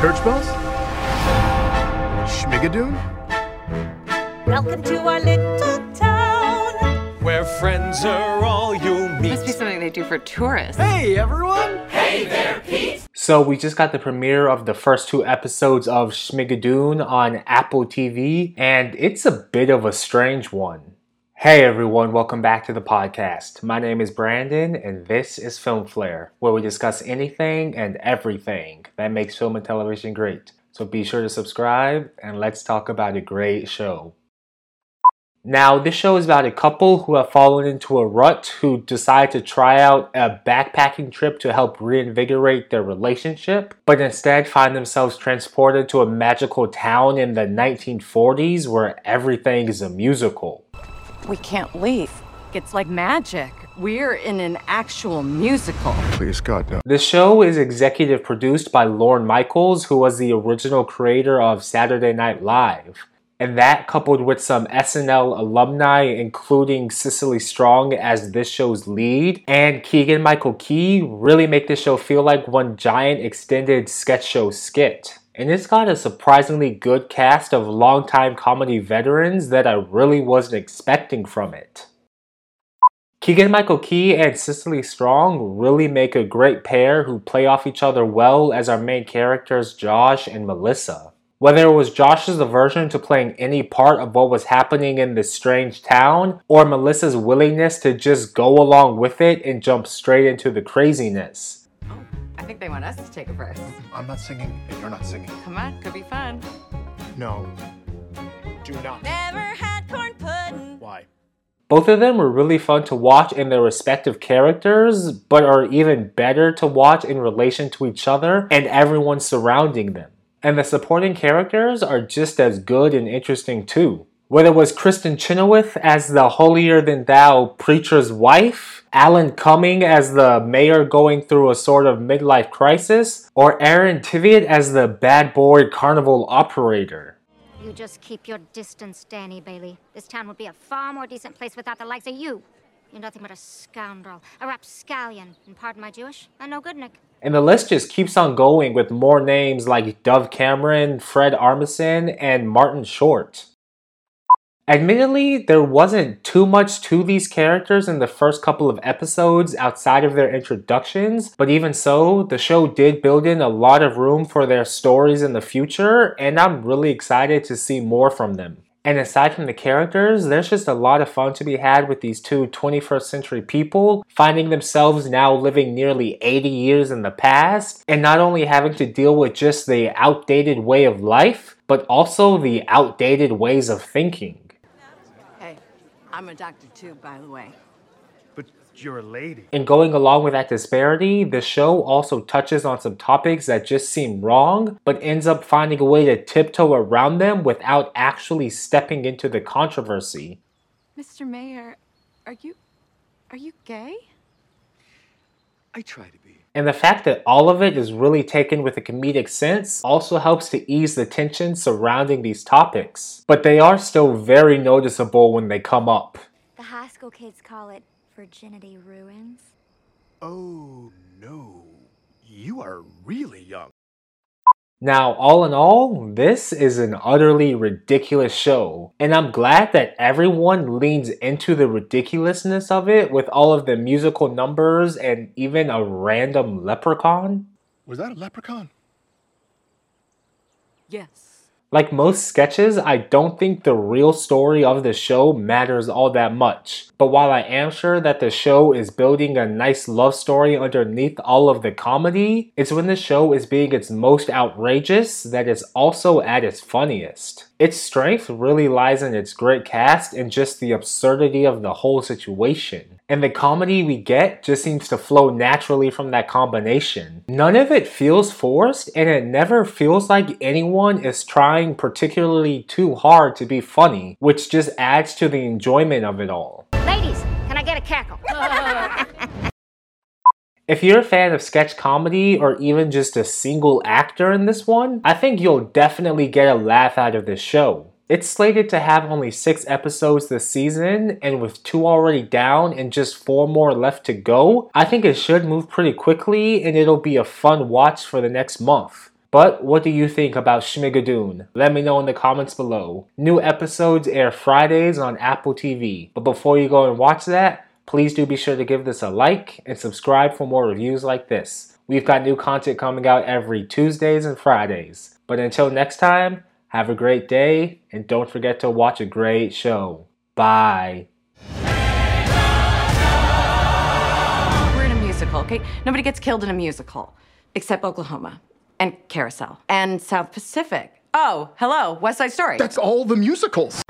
Church bells? Schmigadoon? Welcome to our little town. Where friends are all you meet. Must be something they do for tourists. Hey, everyone! Hey there, Pete! So we just got the premiere of the first two episodes of Schmigadoon on Apple TV, and it's a bit of a strange one. Hey everyone, welcome back to the podcast. My name is Brandon, and this is Film Flare, where we discuss anything and everything that makes film and television great. So be sure to subscribe, and let's talk about a great show. Now, this show is about a couple who have fallen into a rut who decide to try out a backpacking trip to help reinvigorate their relationship, but instead find themselves transported to a magical town in the 1940s where everything is a musical. We can't leave. It's like magic. We're in an actual musical. Please, God, no. The show is executive produced by Lorne Michaels, who was the original creator of Saturday Night Live. And that, coupled with some SNL alumni, including Cecily Strong as this show's lead, and Keegan Michael Key, really make this show feel like one giant extended sketch show skit. And it's got a surprisingly good cast of longtime comedy veterans that I really wasn't expecting from it. Keegan Michael Key and Cecily Strong really make a great pair who play off each other well as our main characters Josh and Melissa. Whether it was Josh's aversion to playing any part of what was happening in this strange town, or Melissa's willingness to just go along with it and jump straight into the craziness. Oh. I think they want us to take a verse. I'm not singing, and you're not singing. Come on, could be fun. No. Do not. Never had corn pudding. Why? Both of them were really fun to watch in their respective characters, but are even better to watch in relation to each other and everyone surrounding them. And the supporting characters are just as good and interesting too. Whether it was Kristin Chenoweth as the holier than thou preacher's wife, Alan Cumming as the mayor going through a sort of midlife crisis, or Aaron Tveit as the bad boy carnival operator. You just keep your distance, Danny Bailey. This town would be a far more decent place without the likes of you. You're nothing but a scoundrel, a rapscallion, and pardon my Jewish, a no good Nick. And the list just keeps on going with more names like Dove Cameron, Fred Armisen, and Martin Short. Admittedly, there wasn't too much to these characters in the first couple of episodes outside of their introductions, but even so, the show did build in a lot of room for their stories in the future, and I'm really excited to see more from them. And aside from the characters, there's just a lot of fun to be had with these two 21st century people, finding themselves now living nearly 80 years in the past, and not only having to deal with just the outdated way of life, but also the outdated ways of thinking. Hey, I'm a doctor too, by the way. But you're a lady. And going along with that disparity, the show also touches on some topics that just seem wrong, but ends up finding a way to tiptoe around them without actually stepping into the controversy. Mr. Mayor, are you are you gay? I try to be. And the fact that all of it is really taken with a comedic sense also helps to ease the tension surrounding these topics. But they are still very noticeable when they come up. The high school kids call it virginity ruins. Oh, no. You are really young. Now, all in all, this is an utterly ridiculous show, and I'm glad that everyone leans into the ridiculousness of it with all of the musical numbers and even a random leprechaun. Was that a leprechaun? Yes. Like most sketches, I don't think the real story of the show matters all that much. But while I am sure that the show is building a nice love story underneath all of the comedy, it's when the show is being its most outrageous that it's also at its funniest. Its strength really lies in its great cast and just the absurdity of the whole situation. And the comedy we get just seems to flow naturally from that combination. None of it feels forced, and it never feels like anyone is trying particularly too hard to be funny, which just adds to the enjoyment of it all. Ladies, can I get a cackle? If you're a fan of sketch comedy or even just a single actor in this one, I think you'll definitely get a laugh out of this show. It's slated to have only six episodes this season, and with two already down and just four more left to go, I think it should move pretty quickly and it'll be a fun watch for the next month. But what do you think about Schmigadoon? Let me know in the comments below. New episodes air Fridays on Apple TV. But before you go and watch that, please do be sure to give this a like and subscribe for more reviews like this. We've got new content coming out every Tuesdays and Fridays. But until next time, have a great day and don't forget to watch a great show. Bye. We're in a musical, okay? Nobody gets killed in a musical, except Oklahoma, and Carousel, and South Pacific. Oh, hello, West Side Story. That's all the musicals.